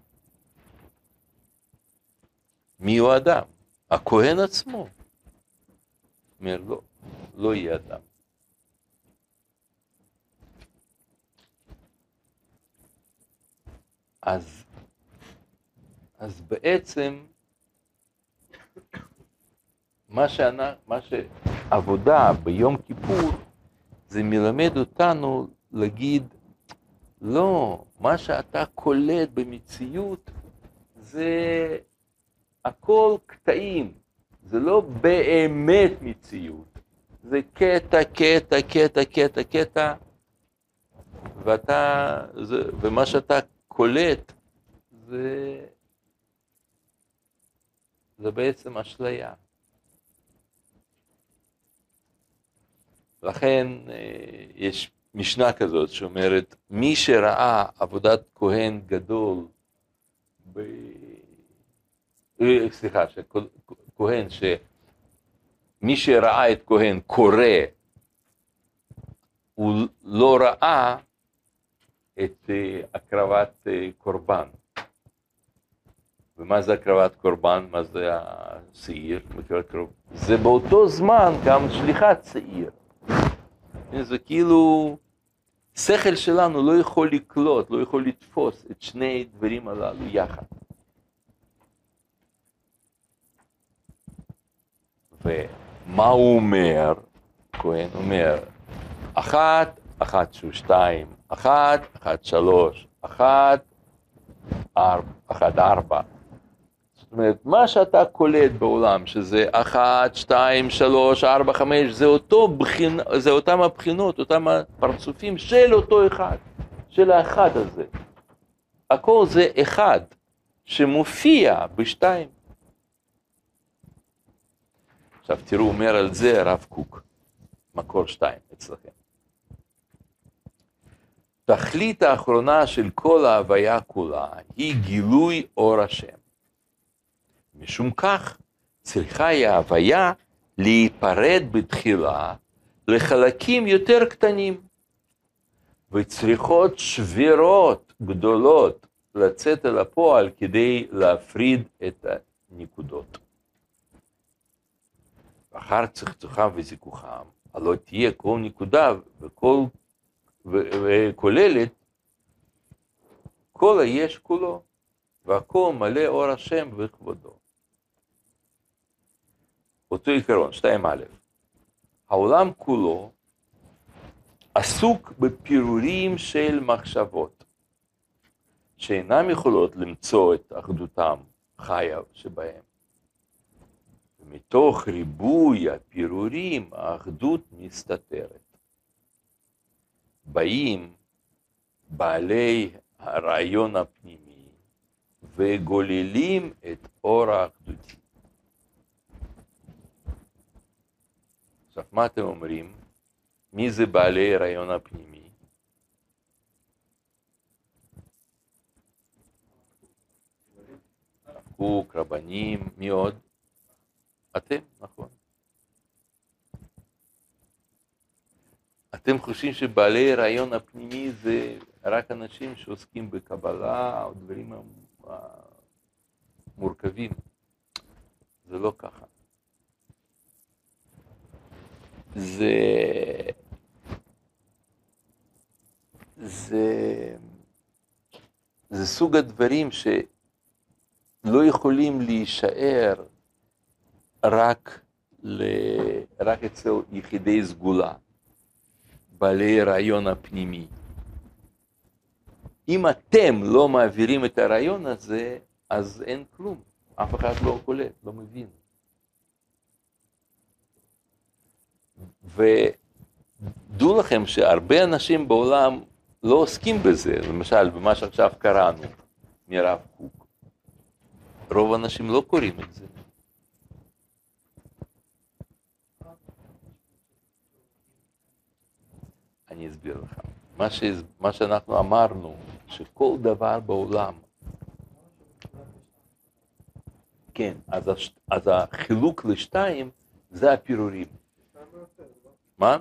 מי הוא אדם? הכהן עצמו. אומר, לא, לא יהיה אדם. אז, אז בעצם מה, שענה, מה שעבודה ביום כיפור זה מלמד אותנו להגיד לא, מה שאתה קולט במציאות זה הכל קטעים, זה לא באמת מציאות, זה קטע, קטע, קטע, קטע, קטע, ואתה, זה, ומה שאתה קולט זה, זה בעצם אשליה. לכן אה, יש משנה כזאת שאומרת, מי שראה עבודת כהן גדול, ב... אה, סליחה, כהן, שמי שראה את כהן קורא, הוא לא ראה את אה, הקרבת קורבן. ומה זה הקרבת קורבן? מה זה השעיר? זה באותו זמן גם שליחת שעיר. זה כאילו, שכל שלנו לא יכול לקלוט, לא יכול לתפוס את שני הדברים הללו יחד. ומה הוא אומר? כהן אומר, אחת, אחת שהוא שתיים, אחת, אחת שלוש, אחת, ארבע, אחת ארבע. זאת אומרת, מה שאתה קולט בעולם, שזה אחת, שתיים, שלוש, ארבע, חמש, זה, אותו בחינ... זה אותם הבחינות, אותם הפרצופים של אותו אחד, של האחד הזה. הכל זה אחד שמופיע בשתיים. עכשיו תראו, אומר על זה הרב קוק, מקור שתיים אצלכם. תכלית האחרונה של כל ההוויה כולה היא גילוי אור השם. משום כך צריכה היא ההוויה להיפרד בתחילה לחלקים יותר קטנים, וצריכות שבירות גדולות לצאת אל הפועל כדי להפריד את הנקודות. אחר צחצוחם וזיכוכם, הלא תהיה כל נקודה וכל, וכוללת כל היש כולו, והכל מלא אור השם וכבודו. אותו עיקרון, 2א. העולם כולו עסוק בפירורים של מחשבות, שאינם יכולות למצוא את אחדותם חיה שבהם. ומתוך ריבוי הפירורים האחדות מסתתרת. באים בעלי הרעיון הפנימי וגוללים את אור האחדותי. עכשיו, מה אתם אומרים? מי זה בעלי הרעיון הפנימי? קוק, רבנים, מי עוד? אתם, נכון. אתם חושבים שבעלי הרעיון הפנימי זה רק אנשים שעוסקים בקבלה או דברים מורכבים. זה לא ככה. זה... זה... זה סוג הדברים שלא יכולים להישאר רק, ל... רק אצל יחידי סגולה, בעלי רעיון הפנימי. אם אתם לא מעבירים את הרעיון הזה, אז אין כלום, אף אחד לא קולט, לא מבין. ודעו לכם שהרבה אנשים בעולם לא עוסקים בזה, למשל במה שעכשיו קראנו מרב קוק. רוב האנשים לא קוראים את זה. אני אסביר לך. מה, ש... מה שאנחנו אמרנו, שכל דבר בעולם, כן, אז, הש... אז החילוק לשתיים זה הפירורים. מה?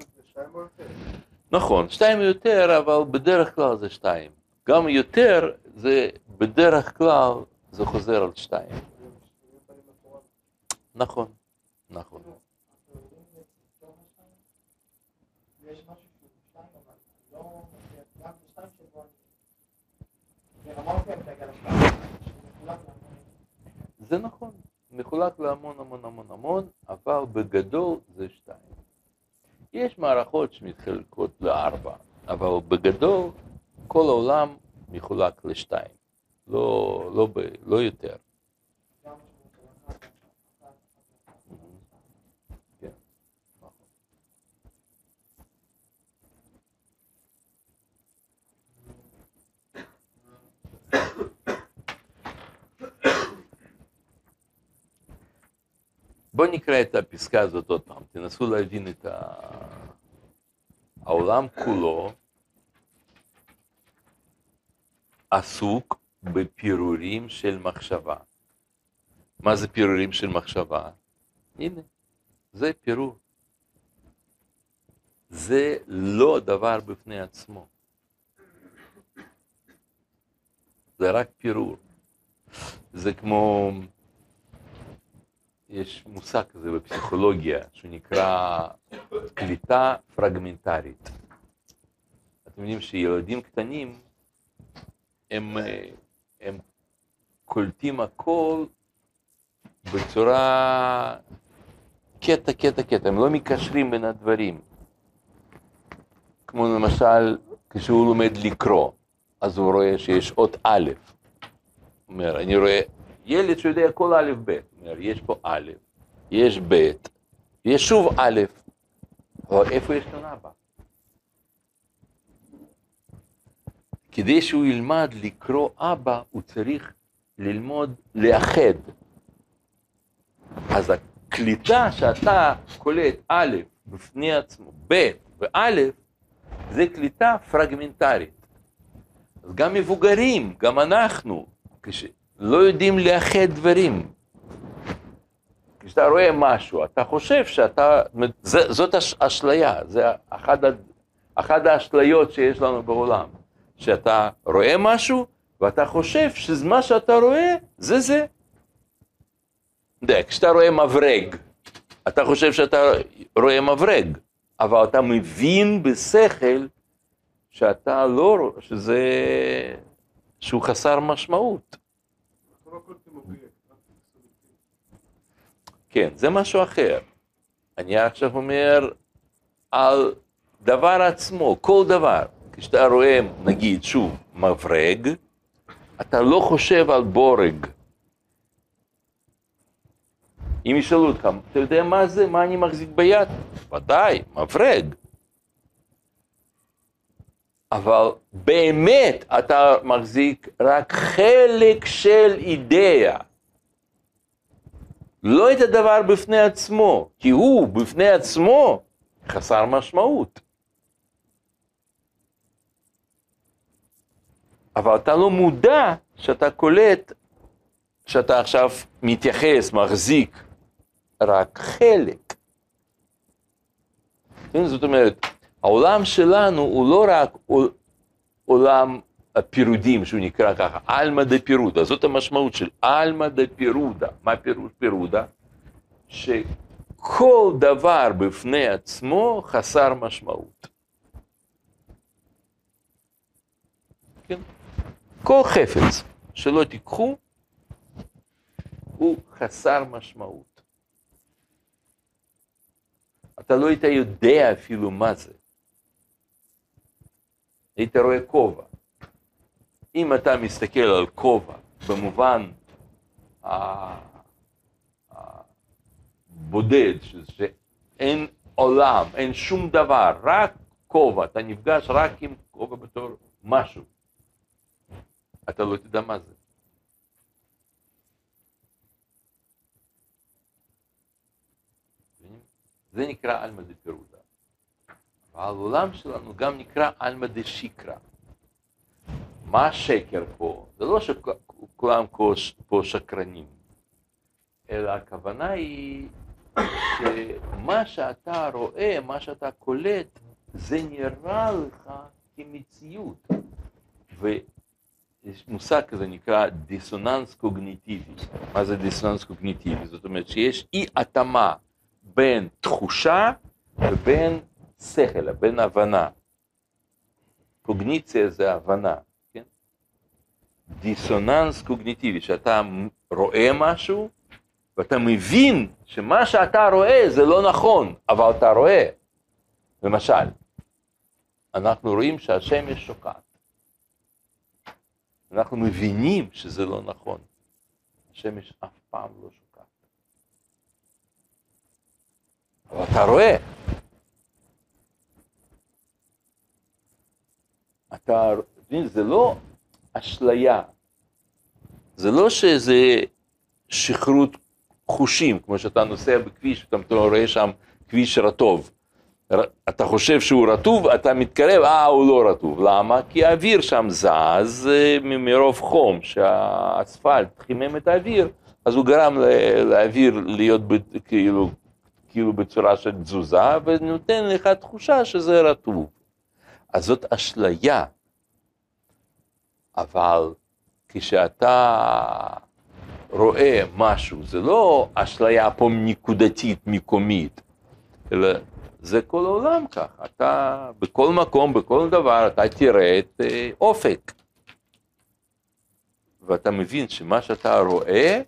נכון, שתיים יותר, אבל בדרך כלל זה שתיים. גם יותר, זה בדרך כלל זה חוזר על שתיים. נכון, נכון. זה נכון, מחולק להמון המון המון המון, אבל בגדול זה שתיים. יש מערכות שמתחלקות לארבע, אבל בגדול כל העולם מחולק לשתיים, לא, לא, לא יותר. בואו נקרא את הפסקה הזאת עוד פעם, תנסו להבין את ה... העולם כולו עסוק בפירורים של מחשבה. מה זה פירורים של מחשבה? הנה, זה פירור. זה לא דבר בפני עצמו. זה רק פירור. זה כמו... יש מושג כזה בפסיכולוגיה שנקרא קליטה פרגמנטרית. אתם יודעים שילדים קטנים הם, הם קולטים הכל בצורה קטע, קטע, קטע, הם לא מקשרים בין הדברים. כמו למשל, כשהוא לומד לקרוא, אז הוא רואה שיש אות א', אומר, אני רואה ילד שיודע כל א' ב', יש פה א', יש ב', יש שוב א', אבל איפה יש כאן אבא? כדי שהוא ילמד לקרוא אבא, הוא צריך ללמוד לאחד. אז הקליטה שאתה קולט א' בפני עצמו, ב' וא', זה קליטה פרגמנטרית. אז גם מבוגרים, גם אנחנו, כש... לא יודעים לאחד דברים. כשאתה רואה משהו, אתה חושב שאתה, זאת אשליה, זה אחת, האשליות שיש לנו בעולם, שאתה רואה משהו ואתה חושב שמה שאתה רואה זה זה. כשאתה רואה מברג, אתה חושב שאתה רואה מברג, אבל אתה מבין בשכל שאתה לא, שזה, שהוא חסר משמעות. כן, זה משהו אחר. אני עכשיו אומר על דבר עצמו, כל דבר. כשאתה רואה, נגיד, שוב, מברג, אתה לא חושב על בורג. אם ישאלו אותך, אתה יודע מה זה, מה אני מחזיק ביד? ודאי, מברג. אבל באמת אתה מחזיק רק חלק של אידאה. לא את הדבר בפני עצמו, כי הוא בפני עצמו חסר משמעות. אבל אתה לא מודע שאתה קולט, שאתה עכשיו מתייחס, מחזיק רק חלק. כן, זאת אומרת, העולם שלנו הוא לא רק עולם הפירודים, שהוא נקרא ככה, עלמא דה פירודה, זאת המשמעות של עלמא דה פירודה. מה פירוש פירודה? שכל דבר בפני עצמו חסר משמעות. כן? כל חפץ שלא תיקחו הוא חסר משמעות. אתה לא היית יודע אפילו מה זה. היית רואה כובע. אם אתה מסתכל על כובע במובן הבודד, שאין עולם, אין שום דבר, רק כובע, אתה נפגש רק עם כובע בתור משהו, אתה לא תדע מה זה. זה נקרא עלמא דפירודה. העולם שלנו גם נקרא עלמא דשיקרא. מה השקר פה? זה לא שכולם פה שקרנים, אלא הכוונה היא שמה שאתה רואה, מה שאתה קולט, זה נראה לך כמציאות. ויש מושג כזה נקרא דיסוננס קוגניטיבי. מה זה דיסוננס קוגניטיבי? זאת אומרת שיש אי התאמה בין תחושה ובין שכל, בין הבנה. קוגניציה זה הבנה. דיסוננס קוגניטיבי, שאתה רואה משהו ואתה מבין שמה שאתה רואה זה לא נכון, אבל אתה רואה. למשל, אנחנו רואים שהשמש שוקעת. אנחנו מבינים שזה לא נכון. השמש אף פעם לא שוקעת. אבל אתה רואה. אתה, זה לא אשליה. זה לא שזה שכרות חושים, כמו שאתה נוסע בכביש, אתה רואה שם כביש רטוב. אתה חושב שהוא רטוב, אתה מתקרב, אה, הוא לא רטוב. למה? כי האוויר שם זז אה, מרוב חום, שהאספלט חימם את האוויר, אז הוא גרם לאוויר להיות כאילו, כאילו בצורה של תזוזה, ונותן לך תחושה שזה רטוב. אז זאת אשליה. אבל כשאתה רואה משהו, זה לא אשליה פה נקודתית, מקומית, אלא זה כל העולם ככה. אתה בכל מקום, בכל דבר, אתה תראה את אה, אופק. ואתה מבין שמה שאתה רואה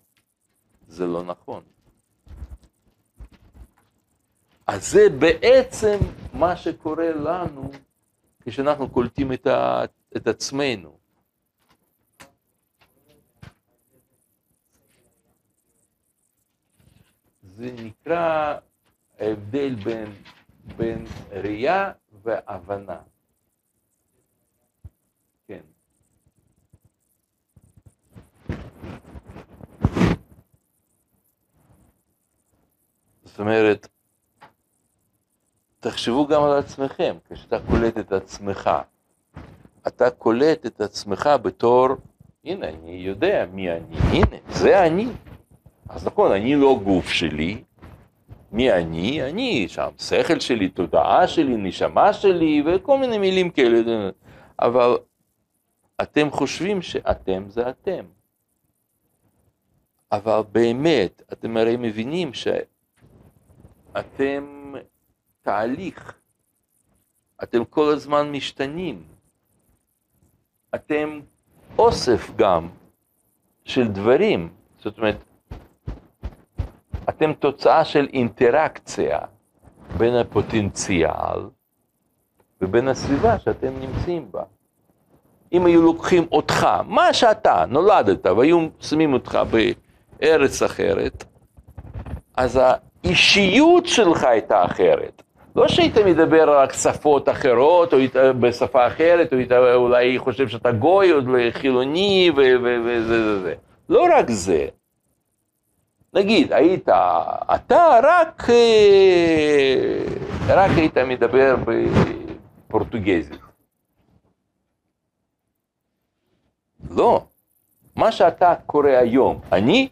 זה לא נכון. אז זה בעצם מה שקורה לנו כשאנחנו קולטים את, ה, את עצמנו. זה נקרא ההבדל בין, בין ראייה והבנה. כן. זאת אומרת, תחשבו גם על עצמכם, כשאתה קולט את עצמך. אתה קולט את עצמך בתור, הנה, אני יודע מי אני, הנה, זה אני. אז נכון, אני לא גוף שלי, מי אני? אני שם, שכל שלי, תודעה שלי, נשמה שלי, וכל מיני מילים כאלה, אבל אתם חושבים שאתם זה אתם. אבל באמת, אתם הרי מבינים שאתם תהליך, אתם כל הזמן משתנים, אתם אוסף גם של דברים, זאת אומרת, אתם תוצאה של אינטראקציה בין הפוטנציאל ובין הסביבה שאתם נמצאים בה. אם היו לוקחים אותך, מה שאתה, נולדת, והיו שמים אותך בארץ אחרת, אז האישיות שלך הייתה אחרת. לא שהיית מדבר רק שפות אחרות, או היית בשפה אחרת, או היית אולי חושב שאתה גוי, או חילוני, וזה וזה זה. לא רק זה. נגיד, היית, אתה רק, אה, רק היית מדבר בפורטוגזית. לא, מה שאתה קורא היום, אני,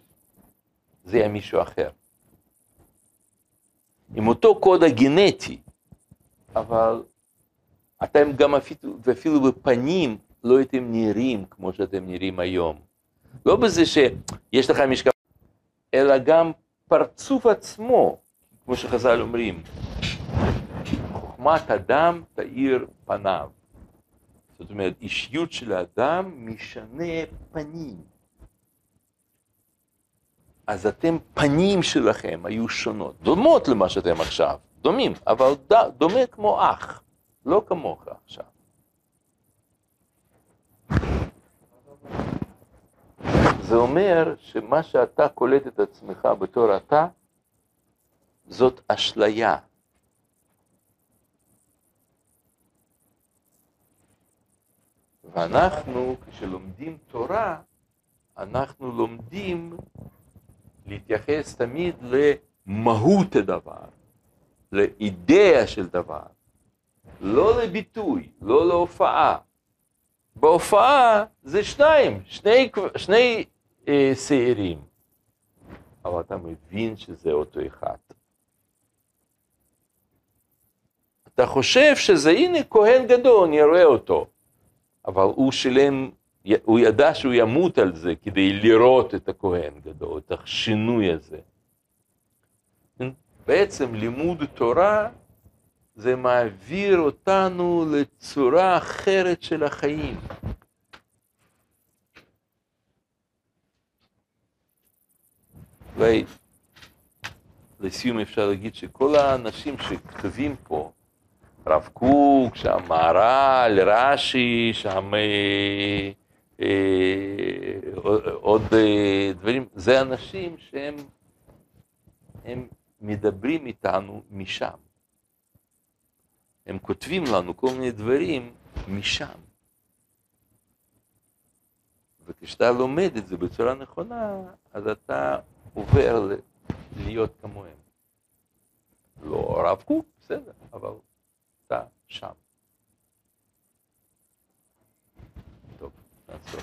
זה היה מישהו אחר. עם אותו קוד הגנטי, אבל אתם גם אפילו, ואפילו בפנים לא הייתם נראים כמו שאתם נראים היום. לא בזה שיש לך משקל, אלא גם פרצוף עצמו, כמו שחז"ל אומרים, חוכמת אדם תאיר פניו. זאת אומרת, אישיות של האדם משנה פנים. אז אתם, פנים שלכם היו שונות, דומות למה שאתם עכשיו, דומים, אבל ד, דומה כמו אח, לא כמוך עכשיו. זה אומר שמה שאתה קולט את עצמך בתור אתה, זאת אשליה. ואנחנו, כשלומדים תורה, אנחנו לומדים להתייחס תמיד למהות הדבר, לאידאה של דבר, לא לביטוי, לא להופעה. בהופעה זה שניים, שני, שני שעירים, אבל אתה מבין שזה אותו אחד. אתה חושב שזה הנה כהן גדול, אני אראה אותו, אבל הוא שילם, הוא ידע שהוא ימות על זה כדי לראות את הכהן גדול, את השינוי הזה. בעצם לימוד תורה זה מעביר אותנו לצורה אחרת של החיים. אולי לסיום אפשר להגיד שכל האנשים שכתובים פה, הרב קוק, שם מהר"ל, רש"י, שם אה, אה, עוד אה, דברים, זה אנשים שהם הם מדברים איתנו משם. הם כותבים לנו כל מיני דברים משם. וכשאתה לומד את זה בצורה נכונה, אז אתה עובר להיות כמוהם. לא הרב קוק, בסדר, אבל אתה שם. טוב, נעצור.